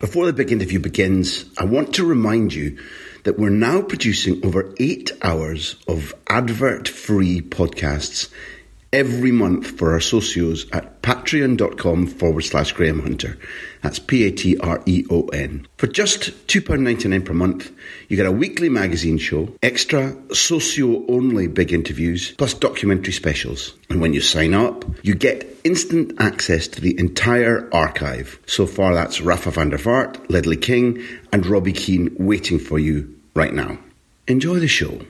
Before the big interview begins, I want to remind you that we're now producing over eight hours of advert free podcasts every month for our socios at patreon.com forward slash Graham Hunter. That's P A T R E O N. For just £2.99 per month, you get a weekly magazine show, extra socio only big interviews, plus documentary specials. And when you sign up, you get instant access to the entire archive. So far, that's Rafa van der Vaart, Ledley King, and Robbie Keane waiting for you right now. Enjoy the show.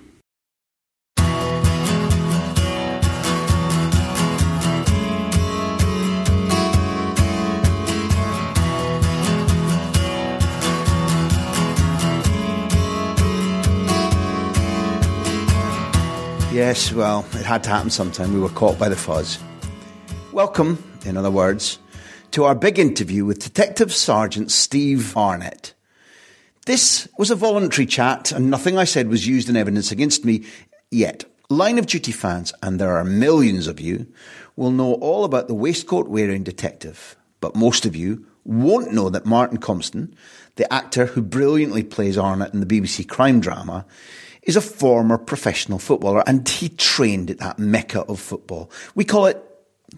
Yes, well, it had to happen sometime. We were caught by the fuzz. Welcome, in other words, to our big interview with Detective Sergeant Steve Arnott. This was a voluntary chat, and nothing I said was used in evidence against me yet. Line of Duty fans, and there are millions of you, will know all about the waistcoat wearing detective. But most of you won't know that Martin Compston, the actor who brilliantly plays Arnott in the BBC crime drama, is a former professional footballer and he trained at that mecca of football. We call it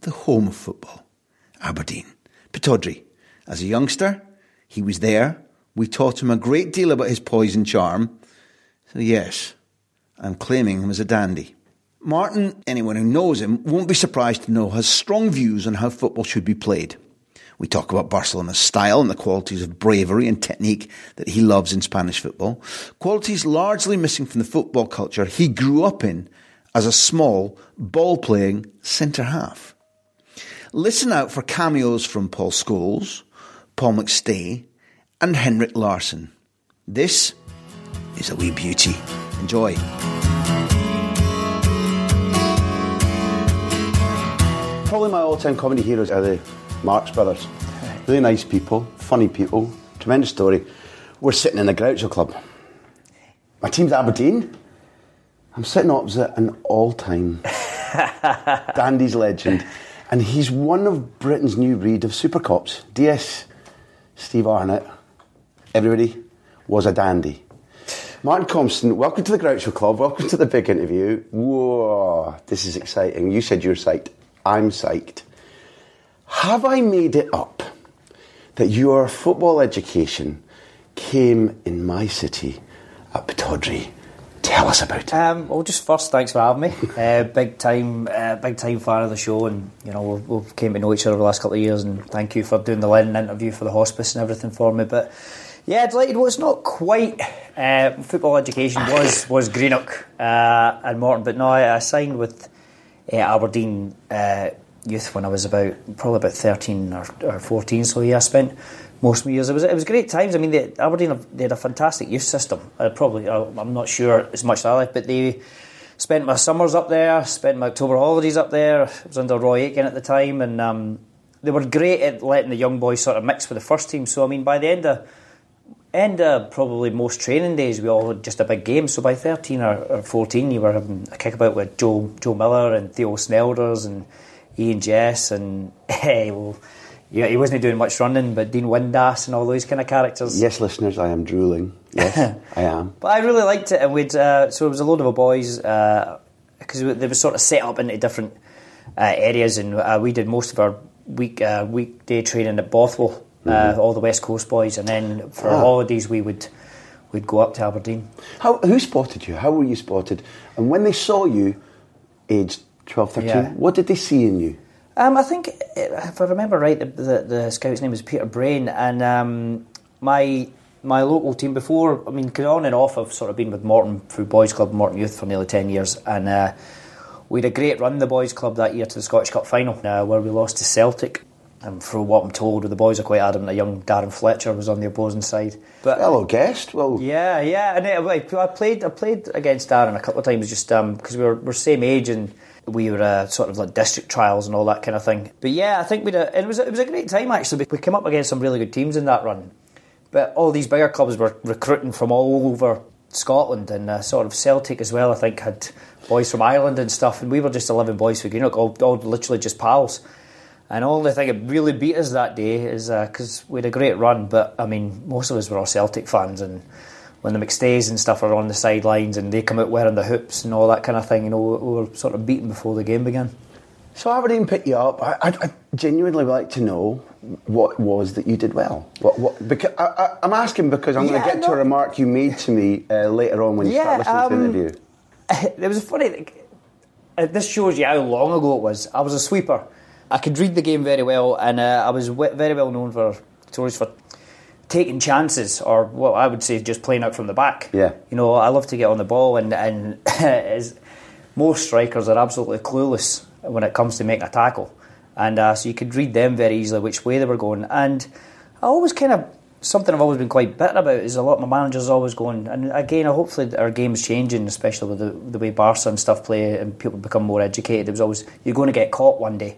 the home of football, Aberdeen, Pittodrie. As a youngster, he was there. We taught him a great deal about his poison charm. So, yes, I'm claiming him as a dandy. Martin, anyone who knows him, won't be surprised to know, has strong views on how football should be played. We talk about Barcelona's style and the qualities of bravery and technique that he loves in Spanish football. Qualities largely missing from the football culture he grew up in as a small, ball playing centre half. Listen out for cameos from Paul Scholes, Paul McStay, and Henrik Larsson. This is a wee beauty. Enjoy. Probably my all time comedy heroes are the Marx Brothers. Really nice people, funny people, tremendous story. We're sitting in the Groucho Club. My team's Aberdeen. I'm sitting opposite an all time Dandy's legend. And he's one of Britain's new breed of super cops. DS Steve Arnott. everybody, was a dandy. Martin Compston, welcome to the Groucho Club. Welcome to the big interview. Whoa, this is exciting. You said you were psyched. I'm psyched. Have I made it up that your football education came in my city at Pittodrie? Tell us about it. Um, well, just first, thanks for having me. Uh, big time, uh, big time fan of the show, and you know we've, we've came to know each other over the last couple of years. And thank you for doing the Lennon interview for the hospice and everything for me. But yeah, delighted. Well, it's not quite uh, football education was was Greenock uh, and Morton, but no, I, I signed with uh, Aberdeen uh, youth when I was about probably about thirteen or, or fourteen. So yeah, I spent most of my years. It was it was great times. I mean, they, Aberdeen they had a fantastic youth system. I probably I'm not sure as much as I like, but they spent my summers up there, spent my October holidays up there. I was under Roy Aitken at the time, and um, they were great at letting the young boys sort of mix with the first team. So I mean, by the end of end of probably most training days, we all had just a big game. So by 13 or, or 14, you were having a kickabout with Joe Joe Miller and Theo Snelders and Eoin Jess and hey, well, yeah, he wasn't doing much running, but Dean Windass and all those kind of characters. Yes, listeners, I am drooling. Yes, I am. But I really liked it, and we'd uh, so it was a load of boys because uh, they were sort of set up into different uh, areas, and uh, we did most of our week uh, weekday training at Bothwell, mm-hmm. all the West Coast boys, and then for Ah. holidays we would we'd go up to Aberdeen. How, who spotted you? How were you spotted? And when they saw you, aged 12, 13, Yeah. what did they see in you? Um, I think, if I remember right, the, the, the scout's name was Peter Brain, and um, my my local team before. I mean, on and off, I've sort of been with Morton through Boys Club, Morton Youth for nearly ten years, and uh, we had a great run the Boys Club that year to the Scottish Cup final, uh, where we lost to Celtic. And from what I'm told, the boys are quite adamant a young Darren Fletcher was on the opposing side. But hello, guest. Well, yeah, yeah, and I played I played against Darren a couple of times just because um, we were we're same age and we were uh, sort of like district trials and all that kind of thing. But yeah, I think we it was it was a great time actually. We came up against some really good teams in that run, but all these bigger clubs were recruiting from all over Scotland and uh, sort of Celtic as well. I think had boys from Ireland and stuff, and we were just eleven boys for Greenock, all, all literally just pals. And only thing that really beat us that day is because uh, we had a great run, but I mean, most of us were all Celtic fans, and when the McStays and stuff are on the sidelines and they come out wearing the hoops and all that kind of thing, you know, we were sort of beaten before the game began. So I would even picked you up. I, I, I genuinely would like to know what it was that you did well. What, what, because I, am asking because I'm yeah, going to get no. to a remark you made to me uh, later on when you yeah, start listening um, to the interview. It was a funny. Uh, this shows you how long ago it was. I was a sweeper I could read the game very well, and uh, I was w- very well known for stories for taking chances, or what I would say, just playing out from the back. Yeah, you know, I love to get on the ball, and and most strikers are absolutely clueless when it comes to making a tackle, and uh, so you could read them very easily which way they were going, and I always kind of something I've always been quite bitter about is a lot of my managers always going, and again, hopefully our game's changing, especially with the, the way Barca and stuff play, and people become more educated. It was always you're going to get caught one day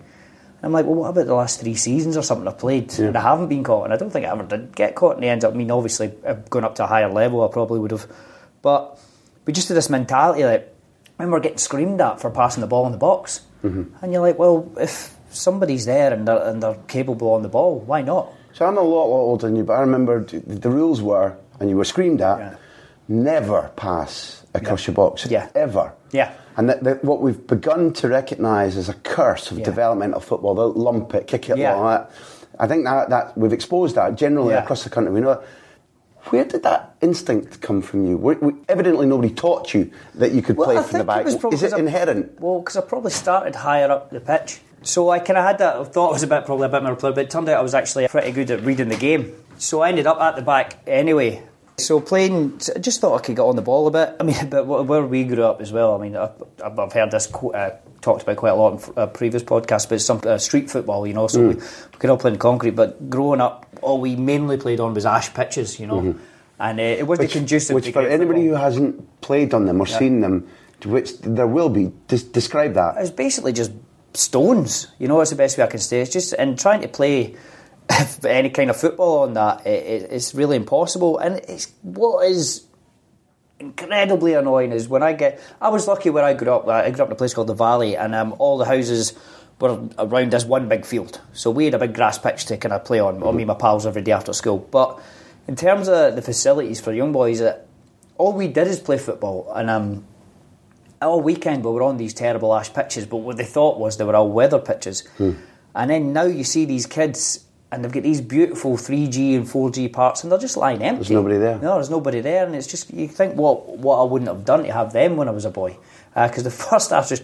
I'm like, well, what about the last three seasons or something I've played yeah. and I haven't been caught? And I don't think I ever did get caught. And the end up, I mean, obviously, going up to a higher level, I probably would have. But we just had this mentality that when we're getting screamed at for passing the ball in the box. Mm-hmm. And you're like, well, if somebody's there and they're, and they're capable on the ball, why not? So I'm a lot, lot older than you, but I remember the rules were, and you were screamed at, yeah. never pass across yeah. your box. Yeah. Ever. Yeah. And that, that what we've begun to recognise as a curse of yeah. developmental football, the lump it, kick it yeah. long. I think that, that we've exposed that generally yeah. across the country. We know where did that instinct come from you? We, we, evidently, nobody taught you that you could well, play I from the back. It Is it inherent? Well, because I probably started higher up the pitch. So I kind of had that. I thought I was a bit probably a bit more player, but it turned out I was actually pretty good at reading the game. So I ended up at the back anyway. So playing, I just thought I could get on the ball a bit. I mean, but where we grew up as well. I mean, I've heard this uh, talked about quite a lot in uh, previous podcasts, but some uh, street football, you know. So mm. we, we could all play in concrete, but growing up, all we mainly played on was ash pitches, you know. Mm-hmm. And uh, it wasn't which, conducive. Which, for anybody football. who hasn't played on them or yeah. seen them, which there will be, just describe that. It's basically just stones. You know, it's the best way I can say. It's just and trying to play any kind of football on that, it, it's really impossible. And it's what is incredibly annoying is when I get. I was lucky where I grew up. I grew up in a place called the Valley, and um, all the houses were around this one big field. So we had a big grass pitch to kind of play on. Mm-hmm. me and my pals every day after school. But in terms of the facilities for young boys, uh, all we did is play football, and um, all weekend we were on these terrible ash pitches. But what they thought was they were all weather pitches. Hmm. And then now you see these kids and they've got these beautiful 3G and 4G parts, and they're just lying empty. There's nobody there. No, there's nobody there, and it's just you think what what I wouldn't have done to have them when I was a boy, because uh, the first after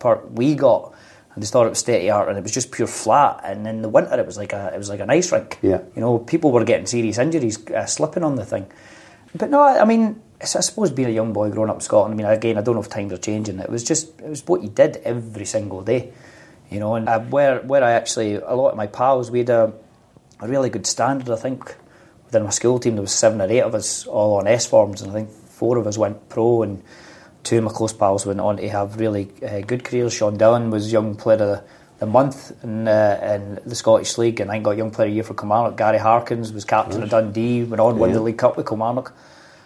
part we got, and they thought it was state art, and it was just pure flat, and in the winter it was like a it was like an ice rink. Yeah, you know, people were getting serious injuries uh, slipping on the thing, but no, I mean. I suppose being a young boy growing up in Scotland, I mean, again, I don't know if times are changing. It was just, it was what you did every single day, you know. And uh, where where I actually, a lot of my pals, we had a, a really good standard. I think within my school team there was seven or eight of us all on S forms, and I think four of us went pro, and two of my close pals went on to have really uh, good careers. Sean Dillon was young player of the, the month in, uh, in, the Scottish League, and I got young player of the year for Kilmarnock. Gary Harkins was captain of Dundee, went on yeah. won the League Cup with Kilmarnock.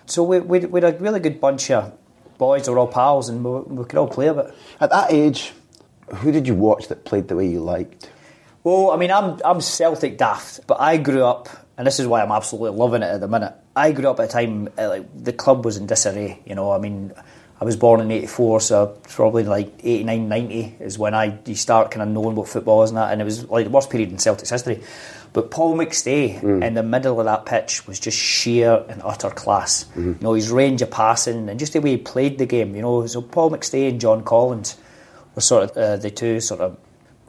So we, we, we had a really good bunch of boys. Were all pals, and we, we could all play a bit. At that age, who did you watch that played the way you liked? Well, I mean, I'm I'm Celtic daft, but I grew up, and this is why I'm absolutely loving it at the minute. I grew up at a time uh, like the club was in disarray. You know, I mean, I was born in '84, so probably like '89, '90 is when I you start kind of knowing what football is and that, and it was like the worst period in Celtic's history. But Paul McStay mm. in the middle of that pitch was just sheer and utter class. Mm-hmm. You know, his range of passing and just the way he played the game. You know, so Paul McStay and John Collins were sort of uh, the two sort of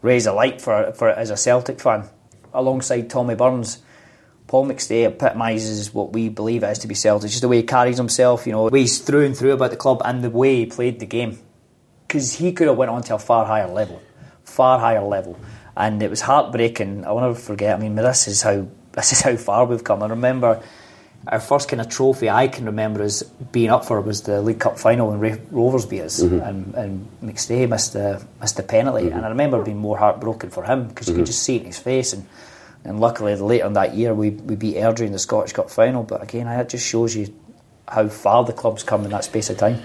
raise a light for for as a Celtic fan, alongside Tommy Burns. Paul McStay epitomises what we believe it is to be Celtic. Just the way he carries himself, you know, the way he's through and through about the club, and the way he played the game. Because he could have went on to a far higher level, far higher level, and it was heartbreaking. I will never forget. I mean, this is how this is how far we've come. I remember our first kind of trophy I can remember as being up for was the League Cup final when Raith Rovers beat us, mm-hmm. and, and McStay missed the missed the penalty, mm-hmm. and I remember being more heartbroken for him because you mm-hmm. could just see it in his face, and and luckily later in that year we we beat Airdrie in the Scottish Cup final. But again, it just shows you how far the club's come in that space of time.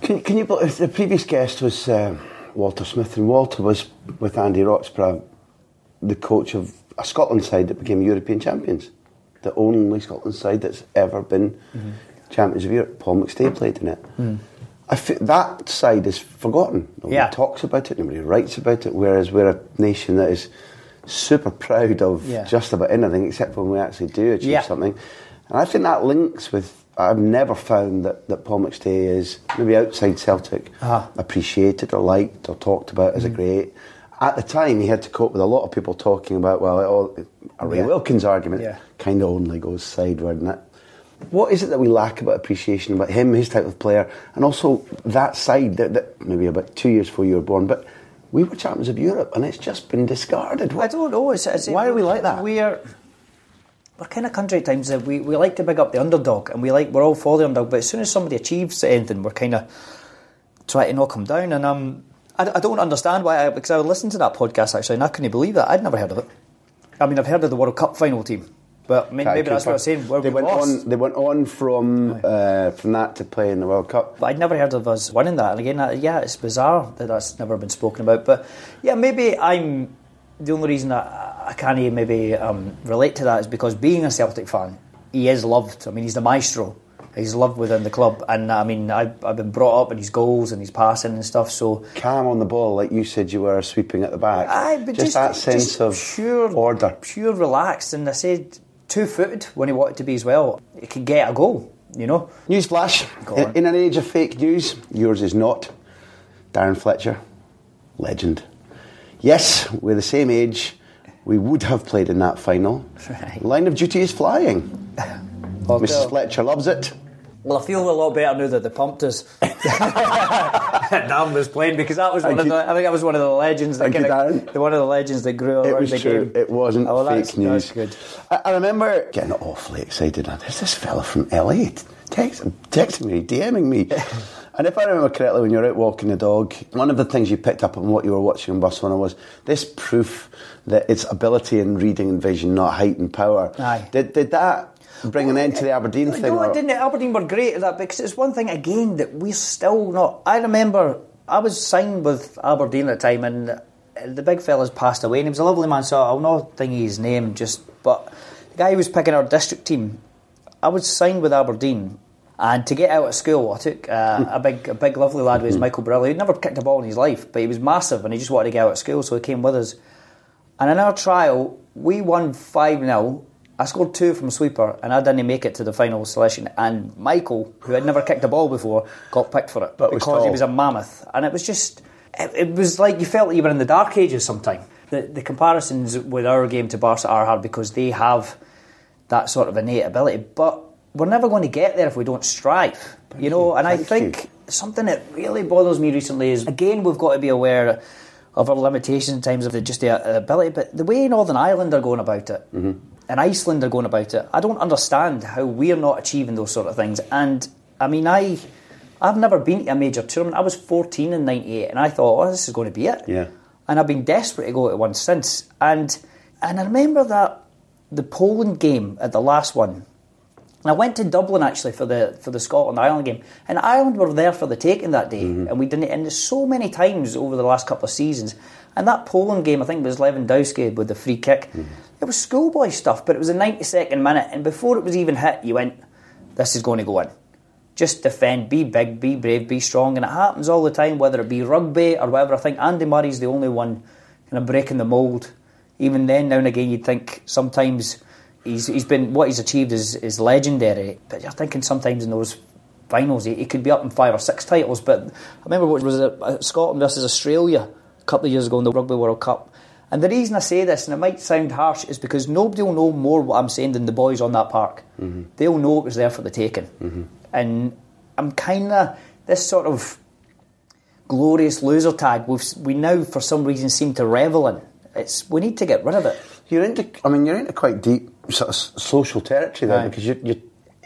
Can, can you the previous guest was uh, Walter Smith, and Walter was with Andy Roxburgh, the coach of a Scotland side that became European champions the only Scotland side that's ever been mm-hmm. champions of Europe. Paul McStay played in it. Mm. I that side is forgotten. Nobody yeah. talks about it. Nobody writes about it. Whereas we're a nation that is super proud of yeah. just about anything, except when we actually do achieve yeah. something. And I think that links with. I've never found that, that Paul McStay is maybe outside Celtic uh-huh. appreciated or liked or talked about mm. as a mm. great at the time, he had to cope with a lot of people talking about, well, a Ray yeah. Wilkins argument yeah. kind of only goes sideward. And that, what is it that we lack about appreciation about him, his type of player, and also that side that, that maybe about two years before you were born, but we were champions of Europe, and it's just been discarded. I don't know. It's, it's, Why are we like that? We're we're kind of country at times that we, we like to big up the underdog, and we like we're all for the underdog. But as soon as somebody achieves anything, we're kind of try to knock them down. And um, I, I don't understand why, I, because I listened to that podcast actually, and I couldn't believe that. I'd never heard of it. I mean, I've heard of the World Cup final team, but maybe, maybe that's what I was saying. They went lost. on. They went on from uh, from that to play in the World Cup. But I'd never heard of us winning that. And again, that, yeah, it's bizarre that that's never been spoken about. But yeah, maybe I'm the only reason that I can't even maybe um, relate to that is because being a Celtic fan, he is loved. I mean, he's the maestro he's loved within the club. And I mean, I've, I've been brought up in his goals and his passing and stuff. So calm on the ball, like you said, you were sweeping at the back. Aye, but just, just that sense just of pure order, pure relaxed. And I said two footed when he wanted to be as well. He could get a goal. You know. Newsflash: in, in an age of fake news, yours is not. Darren Fletcher, legend. Yes, we're the same age. We would have played in that final. Right. Line of duty is flying. Mrs. Fletcher loves it. Well, I feel a lot better now that they pumped us. Dan was playing because that was one of the. I think that was one of the legends that kind of, one of the legends that grew around the true. game. It wasn't oh, well, fake news. That's good. I, I, remember getting awfully excited. And there's this fella from LA text, texting me, DMing me. And if I remember correctly, when you were out walking the dog, one of the things you picked up on what you were watching on Barcelona was this proof that it's ability in reading and vision, not height and power. Aye. Did, did that bring an end to the Aberdeen thing? No, it didn't. Aberdeen were great at that because it's one thing again that we're still not. I remember I was signed with Aberdeen at the time, and the big fella's passed away, and he was a lovely man. So I'll not think his name, just but the guy who was picking our district team. I was signed with Aberdeen, and to get out of school, I took uh, a big, a big, lovely lad with Michael Briley. He'd never kicked a ball in his life, but he was massive, and he just wanted to get out of school, so he came with us. And in our trial, we won five 0 I scored two from sweeper and I didn't make it to the final selection. And Michael, who had never kicked a ball before, got picked for it but because he was a mammoth. And it was just, it, it, was like you felt like you were in the dark ages sometime. The, the comparisons with our game to Barca are hard because they have that sort of innate ability. But we're never going to get there if we don't strive, you know. And I think you. something that really bothers me recently is again we've got to be aware of our limitations in terms of the, just the ability, but the way Northern Ireland are going about it. Mm-hmm and Iceland are going about it. I don't understand how we're not achieving those sort of things. And I mean, I I've never been to a major tournament. I was 14 in '98, and I thought, oh, this is going to be it. Yeah. And I've been desperate to go to one since. And and I remember that the Poland game at the last one. And I went to Dublin actually for the for the Scotland Ireland game, and Ireland were there for the taking that day, mm-hmm. and we didn't. And so many times over the last couple of seasons, and that Poland game, I think it was Lewandowski with the free kick. Mm-hmm. It was schoolboy stuff, but it was a 92nd minute, and before it was even hit, you went, this is going to go in. Just defend, be big, be brave, be strong, and it happens all the time, whether it be rugby or whatever. I think Andy Murray's the only one kind of breaking the mould. Even then, now and again, you'd think sometimes he's, he's been what he's achieved is, is legendary, but you're thinking sometimes in those finals he, he could be up in five or six titles. But I remember what was it, uh, Scotland versus Australia a couple of years ago in the Rugby World Cup. And the reason I say this, and it might sound harsh, is because nobody will know more what I'm saying than the boys on that park. Mm-hmm. They'll know it was there for the taking. Mm-hmm. And I'm kind of this sort of glorious loser tag. We've, we now, for some reason, seem to revel in. It's we need to get rid of it. You're into. I mean, you're into quite deep sort of social territory there because you, you,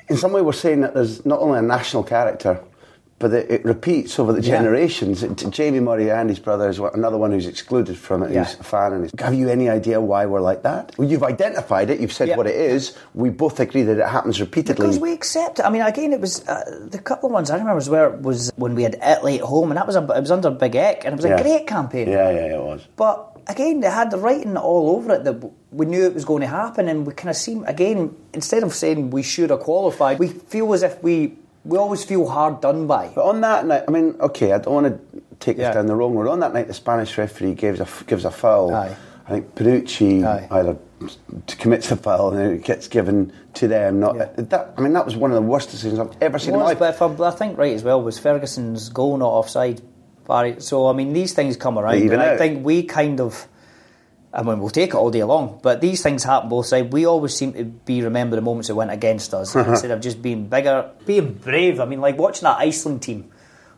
in some way, we're saying that there's not only a national character but it, it, repeats over the yeah. generations. It, Jamie Murray and his brother is another one who's excluded from it. Yeah. Who's a fan. And have you any idea why we're like that? Well, you've identified it. You've said yeah. what it is. We both agree that it happens repeatedly because we accept it. I mean, again, it was uh, the couple of ones I remember was where was when we had Italy at home, and that was a, it was under Big Eck, and it was a great campaign. Yeah, yeah, it was. But again, they had the writing all over it that we knew it was going to happen, and we kind of seem again instead of saying we should have qualified, we feel as if we we always feel hard done by. But on that night, I mean, okay, I don't want to take yeah. this down the wrong road. On that night, the Spanish referee gives a gives a foul. Aye. I think Panucci Aye. either commits a foul and it gets given to them. Not yeah. that. I mean, that was one of the worst decisions I've ever seen was, in my life. But I, think right as well was Ferguson's goal not offside. So I mean, these things come around, and I think we kind of I mean, we'll take it all day long, but these things happen both sides. We always seem to be remember the moments that went against us uh-huh. instead of just being bigger, being brave. I mean, like watching that Iceland team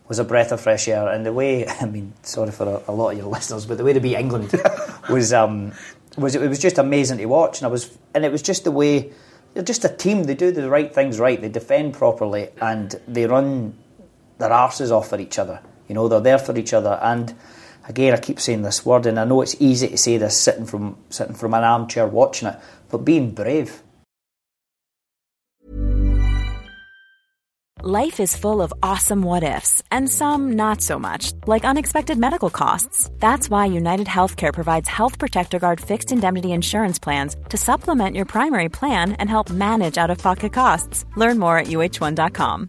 was a breath of fresh air, and the way I mean, sorry for a, a lot of your listeners, but the way to beat England was um, was it was just amazing to watch, and I was and it was just the way they're just a team. They do the right things right. They defend properly, and they run their arses off for each other. You know, they're there for each other, and again, I keep saying this word, and I know it's easy to say this sitting from sitting from an armchair watching it, but being brave. Life is full of awesome what ifs, and some not so much, like unexpected medical costs. That's why United Healthcare provides Health Protector Guard fixed indemnity insurance plans to supplement your primary plan and help manage out of pocket costs. Learn more at uh1.com.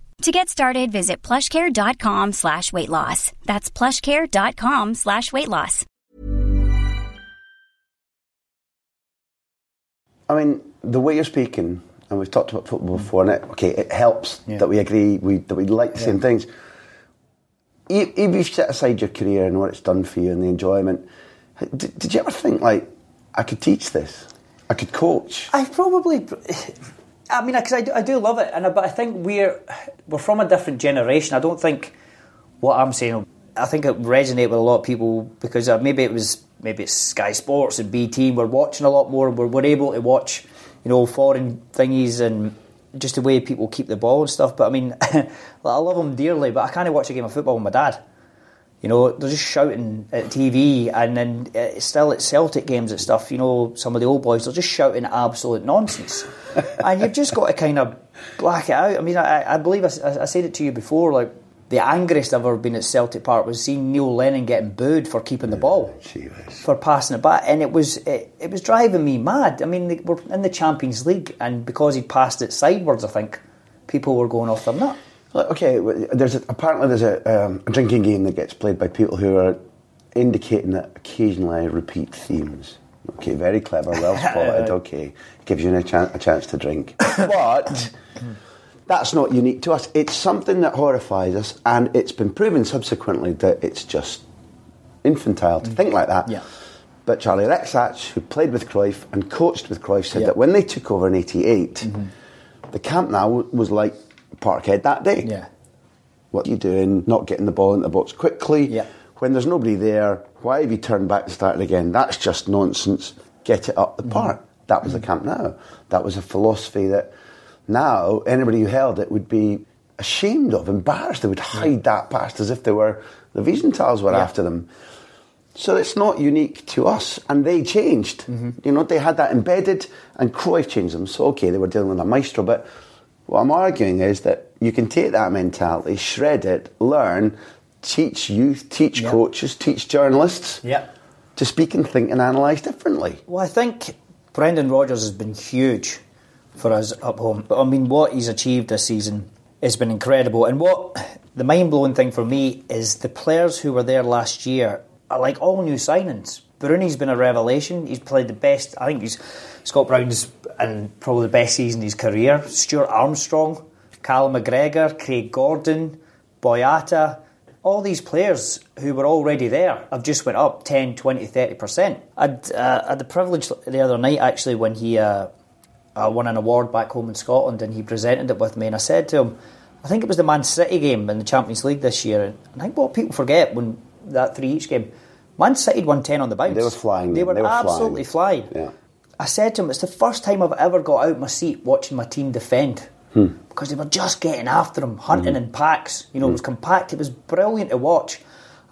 To get started, visit plushcare.com slash weight loss. That's plushcare.com slash weight loss. I mean, the way you're speaking, and we've talked about football before, and it, okay, it helps yeah. that we agree we, that we like the yeah. same things. If you've set aside your career and what it's done for you and the enjoyment, did, did you ever think, like, I could teach this? I could coach? I probably I mean, because I, do, I do love it, and but I think we're we're from a different generation. I don't think what I'm saying. I think it resonate with a lot of people because uh, maybe it was maybe it's Sky Sports and BT. We're watching a lot more. We're, we're able to watch, you know, foreign thingies and just the way people keep the ball and stuff. But I mean, I love them dearly, but I can't watch a game of football with my dad. You know, they're just shouting at TV, and then uh, still at Celtic games and stuff. You know, some of the old boys they're just shouting absolute nonsense, and you've just got to kind of black it out. I mean, I, I believe I, I, said it to you before. Like the angriest I've ever been at Celtic Park was seeing Neil Lennon getting booed for keeping the ball, for passing it back, and it was it, it was driving me mad. I mean, we're in the Champions League, and because he passed it sidewards, I think people were going off their nut. Okay, there's a, apparently there's a, um, a, drinking game that gets played by people who are indicating that occasionally I repeat themes. Okay, very clever, well spotted. okay, gives you a, chan- a chance to drink, but that's not unique to us. It's something that horrifies us, and it's been proven subsequently that it's just infantile to mm. think like that. Yeah. But Charlie Rexach, who played with Cruyff and coached with Cruyff, said yeah. that when they took over in '88, mm-hmm. the Camp Nou was like Parkhead that day. Yeah. What are you doing? Not getting the ball into the box quickly. Yeah. When there's nobody there, why have you turned back to start it again? That's just nonsense. Get it up the mm. park. That was the Camp Nou. That was a philosophy that now anybody who held it would be ashamed of, embarrassed. They would hide that past as if they were the Wiesenthals were Yeah. after them. So it's not unique to us, and they changed. You know, they had that embedded, and Cruyff changed them. So okay, they were dealing with a maestro, but what I'm arguing is that you can take that mentality, shred it, learn, teach youth, teach Yeah. coaches, teach journalists Yeah. to speak and think and analyse differently. Well, I think Brendan Rodgers has been huge for us up home. But I mean, what he's achieved this season has been incredible. And what the mind blowing thing for me is the players who were there last year are like all new signings. Broony's been a revelation. He's played the best. I think he's Scott Brown's and probably the best season in his career. Stuart Armstrong, Callum McGregor, Craig Gordon, Boyata, all these players who were already there have just went up 10, 20, 30%. I'd, uh, had the privilege the other night actually when he uh, uh, won an award back home in Scotland and he presented it with me and I said to him, I think it was the Man City game in the Champions League this year and I think what people forget when that three each game, Man City won 10 on the bounce. They were flying, They were, they were absolutely flying. Yeah. I said to him, it's the first time I've ever got out my seat watching my team defend. Hmm. Because they were just getting after him, hunting in packs. You know, it was compact. It was brilliant to watch.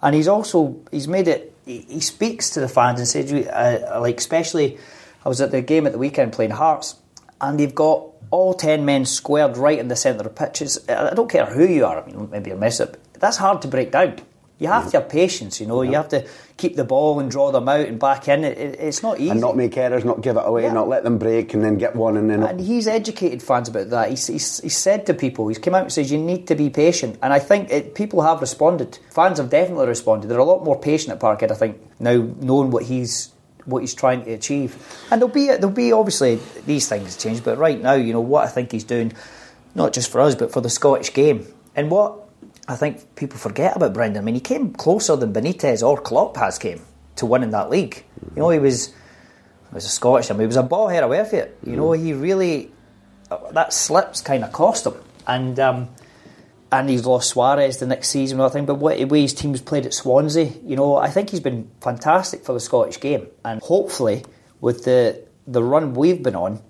And he's also, he's made it, he, he speaks to the fans and says, uh, like, especially, I was at the game at the weekend playing Hearts, and they've got all 10 men squared right in the centre of pitches. I don't care who you are, I mean, maybe you're mess up. That's hard to break down. You have to have patience, you know. You have to keep the ball and draw them out and back in. It, it, it's not easy. And not make errors, not give it away, Yeah. not let them break and then get one and then. And he's educated fans about that. He's, he's, he's said to people, he's come out and says, you need to be patient. And I think it, people have responded. Fans have definitely responded. They're a lot more patient at Parkhead, I think, now knowing what he's what he's trying to achieve. And there'll be there'll be obviously these things change, but right now, you know what I think he's doing, not just for us, but for the Scottish game. And what I think people forget about Brendan. I mean, he came closer than Benitez or Klopp has came to winning that league. You know, he was he was a Scottish. I mean, he was a ball head away for it. You know, he really that slips kind of cost him, and um, and he's lost Suarez the next season. I think, but what the way his team's played at Swansea, you know, I think he's been fantastic for the Scottish game, and hopefully with the the run we've been on,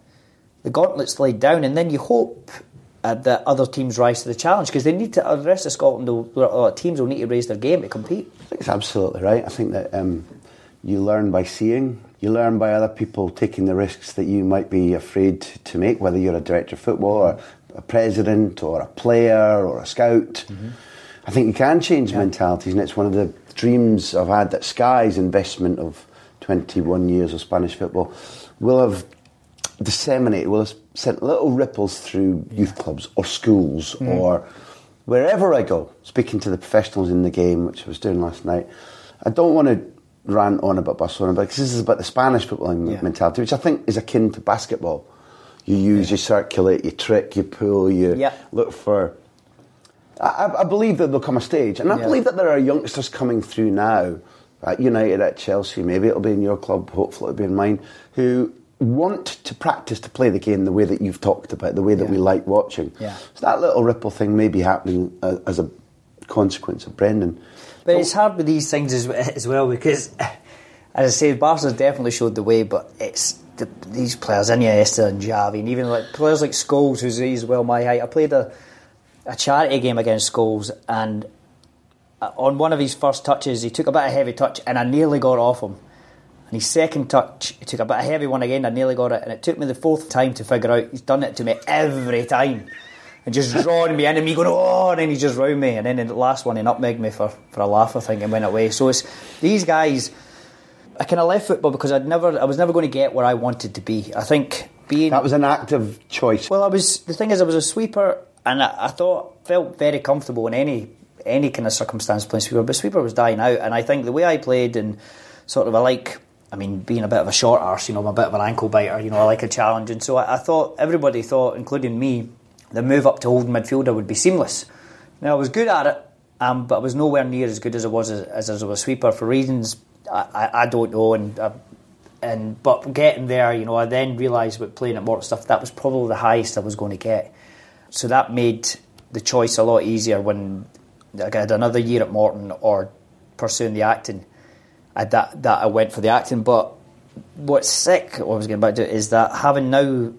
the gauntlet's laid down, and then you hope. Uh, that other teams rise to the challenge because they need to. Uh, the rest of Scotland, will, uh, teams will need to raise their game to compete. I think it's absolutely right. I think that um, you learn by seeing. You learn by other people taking the risks that you might be afraid to make, whether you're a director of football or a president or a player or a scout. I think you can change mentalities, and it's one of the dreams I've had that Sky's investment of 21 years of Spanish football will have disseminated, will have sent little ripples through youth clubs or schools hmm. or wherever I go, speaking to the professionals in the game, which I was doing last night. I don't want to rant on about Barcelona, but 'cause this is about the Spanish footballing Yeah. mentality, which I think is akin to basketball. You use, you circulate, you trick, you pull, you Yeah. look for. I, I- believe that there'll come a stage, and I Yeah. believe that there are youngsters coming through now at United, at Chelsea, maybe it'll be in your club, hopefully it'll be in mine, who want to practice to play the game the way that you've talked about, the way that we like watching. Yeah. So that little ripple thing may be happening uh, as a consequence of Brendan. But it's hard with these things as, as well because, as I say, Barca's definitely showed the way, but it's the, these players, Iniesta and Xavi, and even like players like Scholes, who's he's well my height. I played a, a charity game against Scholes, and uh, on one of his first touches, he took a bit of heavy touch, and I nearly got off him. And his second touch, he took a bit of heavy one again, I nearly got it, and it took me the fourth time to figure out he's done it to me every time. And just drawing me in and me going, oh, and then he just round me. And then the last one, he nutmegged me for, for a laugh, I think, and went away. So it's these guys, I kind of left football because I'd never, I was never going to get where I wanted to be. I think being. That was an active choice. Well, I was. The thing is, I was a sweeper, and I, I thought felt very comfortable in any any kind of circumstance playing sweeper. But sweeper was dying out, and I think the way I played and sort of I like. I mean, being a bit of a short arse, you know, I'm a bit of an ankle biter. You know, I like a challenge, and so I, I thought everybody thought, including me, the move up to holding midfielder would be seamless. Now I was good at it, um, but I was nowhere near as good as I was as, as, a sweeper for reasons I, I, I don't know, and. Uh, and but getting there, you know, I then realised with playing at Morton stuff that was probably the highest I was going to get. So that made the choice a lot easier when I had another year at Morton or pursuing the acting. I, that that I went for the acting, but what's sick, what I was getting back to, is that having now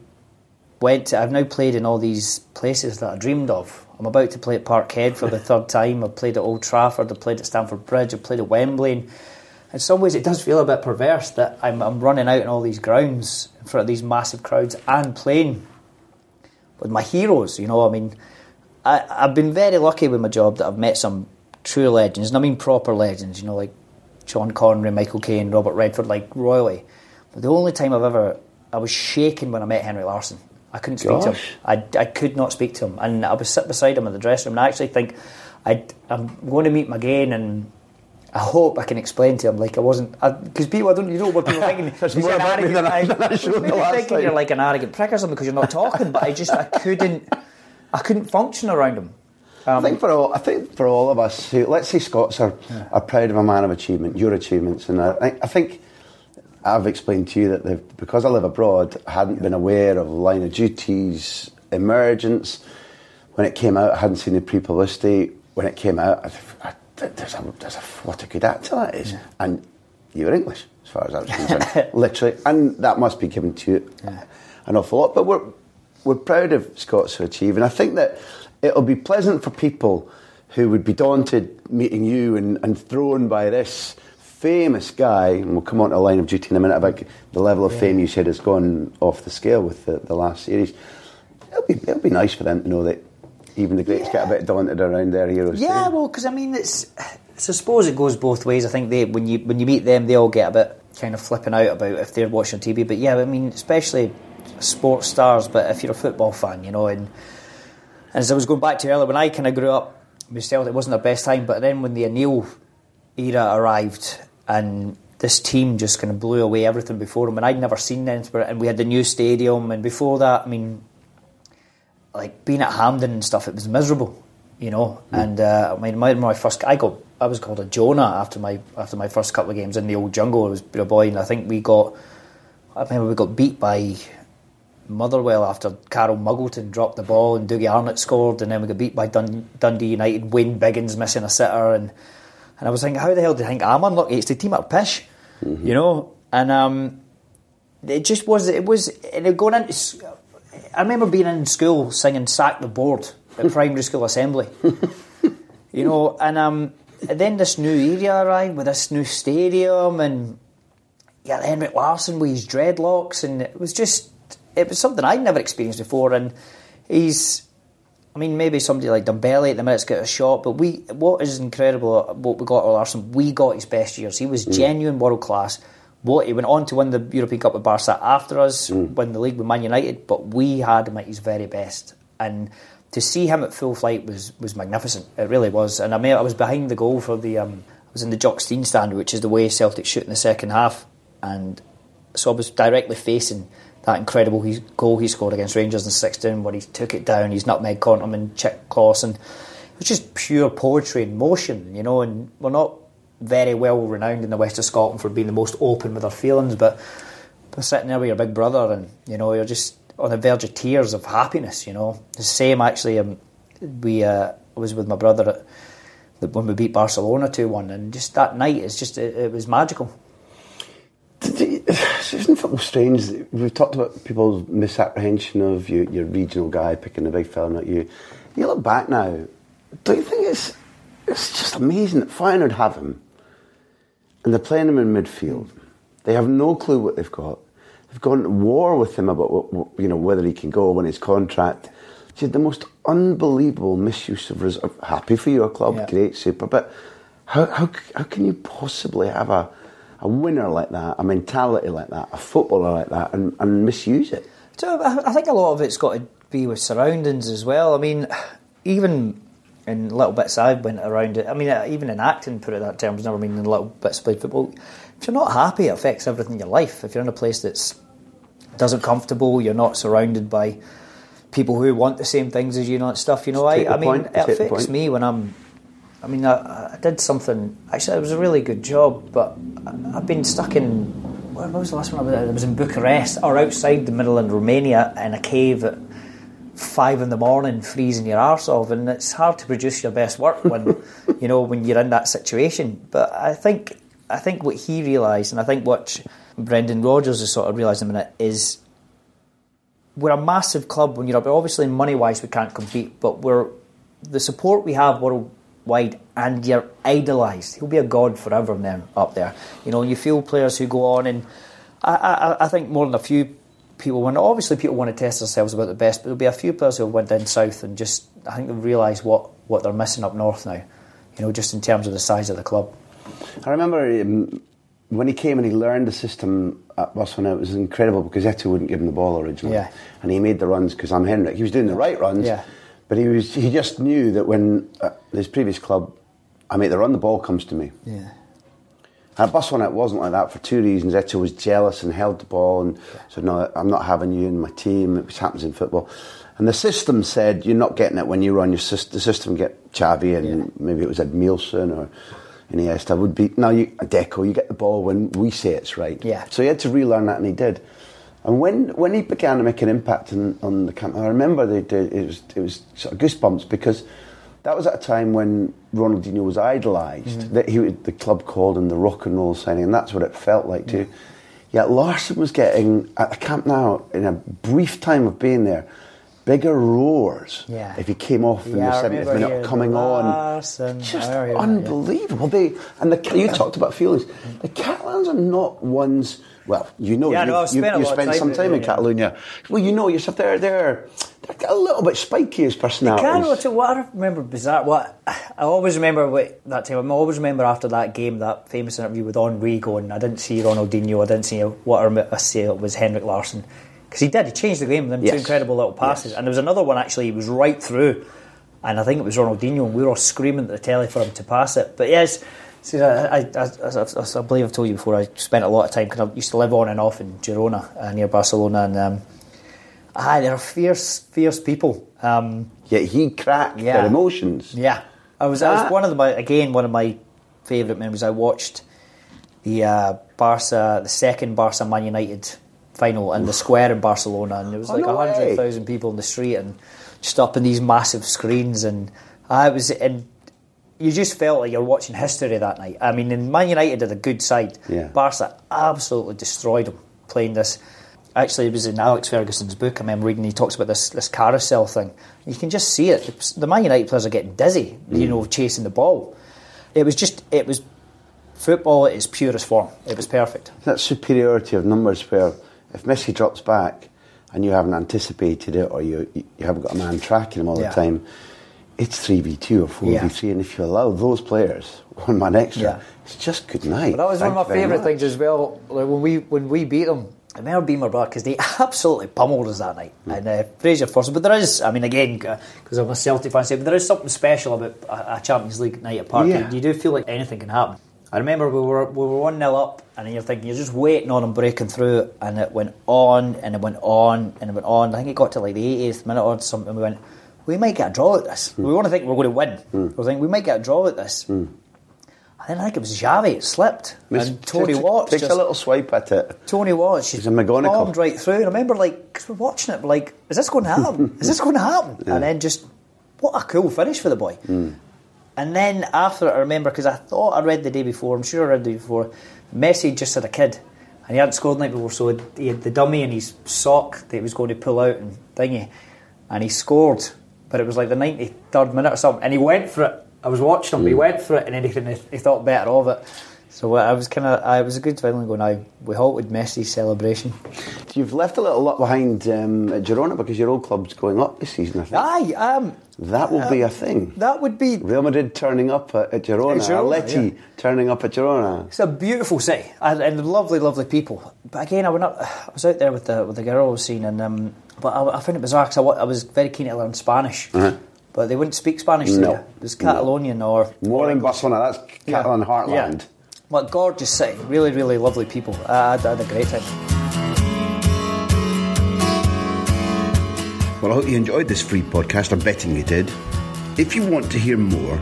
went, to, I've now played in all these places that I dreamed of. I'm about to play at Parkhead for the third time. I've played at Old Trafford. I've played at Stamford Bridge. I've played at Wembley. And in some ways, it does feel a bit perverse that I'm, I'm running out in all these grounds in front of these massive crowds and playing with my heroes. You know, I mean, I, I've been very lucky with my job that I've met some true legends, and I mean proper legends. You know, like Sean Connery, Michael Caine, Robert Redford, like royally. But the only time I've ever I was shaking when I met Henrik Larsson. I couldn't speak Gosh. to him. I, I could not speak to him, and I was sitting beside him in the dressing room. And I actually think i I'm going to meet him again, and I hope I can explain to him like I wasn't because people I don't you know what people are thinking. There's more about me than I- I- than I showed the last thinking time. you're like an arrogant prick or something because you're not talking. but I just I couldn't I couldn't function around him. Um, I think for all, I think for all of us who, let's say Scots are, are proud of a man of achievement, your achievements, and I, I- think I've explained to you that because I live abroad, I hadn't been aware of line of duties emergence. When it came out, I hadn't seen the pre-publicity. When it came out, I, I, there's a, there's a what a good actor that is, and you were English as far as I was concerned, literally, and that must be given to you an awful lot. But we're we're proud of Scots who achieve, and I think that it'll be pleasant for people who would be daunted meeting you and, and thrown by this famous guy, and we'll come on to line of duty in a minute about the level of fame you said has gone off the scale with the, the last series. It'll be it'll be nice for them to know that even the greats get a bit daunted around their heroes. Yeah, too. well, because I mean, it's. I suppose it goes both ways. I think they when you when you meet them, they all get a bit kind of flipping out about if they're watching TV. But yeah, I mean, especially sports stars. But if you're a football fan, you know, and as I was going back to earlier, when I kind of grew up with Celtic, it wasn't their best time. But then when the O'Neill era arrived and this team just kind of blew away everything before them, and I'd never seen them. And we had the new stadium, and before that, I mean, like being at Hampden and stuff, it was miserable, you know. And uh, I mean, my, my first, I got, I was called a Jonah after my after my first couple of games in the old jungle. I was a boy, and I think we got, I remember we got beat by Motherwell after Carl Muggleton dropped the ball and Dougie Arnott scored, and then we got beat by Dun- Dundee United. Wayne Biggins missing a sitter, and and I was thinking, how the hell do you think I'm unlucky? It's the team at Pish, you know, and um, it just was. It was and it going into. I remember being in school singing "Sack the Board" at primary school assembly. you know, and um, and then this new area arrived with this new stadium, and yeah, Henrik Larsson with his dreadlocks, and it was just it was something I'd never experienced before, and he's. I mean, maybe somebody like Dembele at the minute's got a shot, but we what is incredible uh, what we got with Larsson, we got his best years. He was mm. genuine world class. What he went on to win the European Cup with Barca after us, mm. win the league with Man United, but we had him at his very best. And to see him at full flight was was magnificent. It really was. And I mean, I was behind the goal for the um, I was in the Jock Stein stand, which is the way Celtic shoot in the second half, and so I was directly facing that incredible goal he scored against Rangers in 16 where he took it down, he's nutmeg Konterman and Chick Clausen. It was just pure poetry in motion, you know, and we're not very well renowned in the west of Scotland for being the most open with our feelings, but we're sitting there with your big brother and, you know, you're just on the verge of tears of happiness, you know. The same actually, um, we uh, was with my brother at, when we beat Barcelona 2-1 and just that night, it's just, it, it was magical. Strange? We've talked about people's misapprehension of you, your regional guy picking the big fella, not you. You look back now, don't you think it's it's just amazing that Feyenoord have him, and they're playing him in midfield. They have no clue what they've got. They've gone to war with him about what, what, you know whether he can go when his contract. She had the most unbelievable misuse of res- Happy for your club, Yeah. great, super. But how, how, how can you possibly have a, a winner like that, a mentality like that, a footballer like that, and, and misuse it? So I think a lot of it's got to be with surroundings as well. I mean, even in little bits I've went around it. I mean, uh, even in acting, put it that terms. Never mean in little bits of played football. If you're not happy, it affects everything in your life. If you're in a place that's doesn't comfortable, you're not surrounded by people who want the same things as you and stuff. You know, I, I mean, point, it take affects me when I'm. I mean, I, I did something. Actually, it was a really good job, but I- I've been stuck in. Where was the last one? I was, I was in Bucharest or outside the middle in Romania in a cave at five in the morning, freezing your arse off, and it's hard to produce your best work when you know when you're in that situation. But I think I think what he realised, and I think what Brendan Rodgers has sort of realised in a minute is we're a massive club when you're up. Obviously, money wise, we can't compete, but we're the support we have worldwide, and you're idolised. He'll be a god forever then up there. You know, you feel players who go on, and I, I, I think more than a few people want. Obviously, people want to test themselves about the best, but there'll be a few players who went down south and just I think they've realised what what they're missing up north now. You know, just in terms of the size of the club. I remember um, when he came and he learned the system at Barcelona, it was incredible because Eto'o wouldn't give him the ball originally. Yeah. And he made the runs because I'm Henrik. He was doing the right runs, Yeah. But he was he just knew that when uh, his previous club, I make the run, the ball comes to me. Yeah. And at Barcelona, it wasn't like that for two reasons. Eto'o was jealous and held the ball and said, "No, I'm not having you in my team," which happens in football. And the system said, "You're not getting it when you run. Your sys- the system get Xavi and maybe it was Ed Edmilson or Iniesta would be now you a Deco. You get the ball when we say it's right. Yeah. So he had to relearn that, and he did. And when, when he began to make an impact in, on the camp, I remember they did, it was it was sort of goosebumps because that was at a time when Ronaldinho was idolised. That he the club called him the rock and roll signing, and that's what it felt like too. Yet Larsson was getting at the Camp Nou in a brief time of being there. Bigger roars Yeah. if he came off in Yeah, the 70th minute coming on. Just hearing that, yeah. unbelievable. They and the you talked about feelings. The Catalans are not ones. Well, you know, Yeah, you, no, you, spent you spent some time in yeah. Catalonia. Well, you know yourself. They're they're they're a little bit spiky as personalities. Can what, what I remember bizarre. What I always remember what, that time. I always remember after that game, that famous interview with Henry going. I didn't see Ronaldinho. I didn't see what I say it was Henrik Larsson because he did. He changed the game with them Yes. two incredible little passes. Yes. And there was another one actually. He was right through, and I think it was Ronaldinho. And we were all screaming at the telly for him to pass it. But yes. See, I, I, I, I, I believe I've told you before. I spent a lot of time because I used to live on and off in Girona uh, near Barcelona, and um, ah, they're fierce, fierce people. Um, Yet he cracked Yeah. their emotions. yeah, I was. I Ah. was one of my again one of my favourite memories. I watched the uh, Barca, the second Barca Man United final in the square in Barcelona, and there was Oh, like no a hundred people in the street, and just up in these massive screens, and I was and. You just felt like you're watching history that night. I mean, Man United had a good side. Yeah. Barca absolutely destroyed them playing this. Actually, it was in Alex Ferguson's book. I remember reading. He talks about this this carousel thing. You can just see it. The Man United players are getting dizzy. You mm. know, chasing the ball. It was just. It was football at its purest form. It was perfect. That superiority of numbers where if Messi drops back and you haven't anticipated it or you you haven't got a man tracking him all Yeah. the time, it's three v two or four v Yeah. three, and if you allow those players one man extra, Yeah. it's just good night. But that was Thank one of my favourite things as well. Like when we when we beat them, I remember being my brother because they absolutely pummeled us that night. And uh, Fraser first, but there is, I mean, again, because I'm a Celtic fan, but there is something special about a, a Champions League night at Park. Yeah. You do feel like anything can happen. I remember we were we were one 0 up, and you're thinking you're just waiting on them breaking through, and it went on and it went on and it went on. I think it got to like the 80th minute or something. We went, we might get a draw at this. Hmm. We want to think we're going to win. Hmm. We think we might get a draw at this. And then I think it was Xavi. It slipped, Miss- and Tony takes- Watts takes just a little swipe at it. Tony Watts, He's a McGonagall. bombed right through. And I remember, like, because we're watching it, like, is this going to happen? is this going to happen? And then just, what a cool finish for the boy. And then after it, I remember, because I thought I read the day before, I'm sure I read the day before, Messi just had a kid. And he hadn't scored the night before, so he had the dummy in his sock that he was going to pull out and thingy. And he scored, but it was like the 93rd minute or something. And he went for it. I was watching him, he went for it, and then he, he thought better of it. So I was kind of, I was a good feeling going, I we halted Messi's celebration. You've left a little lot behind um, at Girona because your old club's going up this season. I think Aye, um, that will be a thing. that would be. Real Madrid turning up at, at Girona, At Girona, Atleti yeah. turning up at Girona. It's a beautiful city and, and lovely, lovely people. But again, I went up, I was out there with the with the girl I was seeing, and um, but I, I found it bizarre because I, I was very keen to learn Spanish, but they wouldn't speak Spanish Uh-huh. No. there. It was Catalonian or More or than English. Barcelona, that's Catalan heartland. Yeah. What a gorgeous city, really, really lovely people. I, I had a great time. Well, I hope you enjoyed this free podcast. I'm betting you did. If you want to hear more,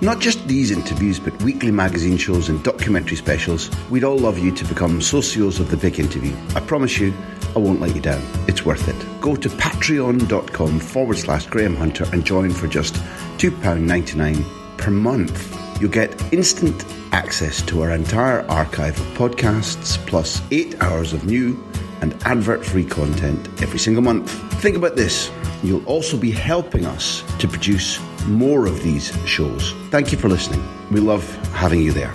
not just these interviews, but weekly magazine shows and documentary specials, we'd all love you to become socios of the big interview. I promise you, I won't let you down. It's worth it. Go to patreon.com forward slash Graham Hunter and join for just £2.99 per month. You'll get instant access to our entire archive of podcasts, plus eight hours of new and advert free content every single month. Think about this. You'll also be helping us to produce more of these shows. Thank you for listening. We love having you there.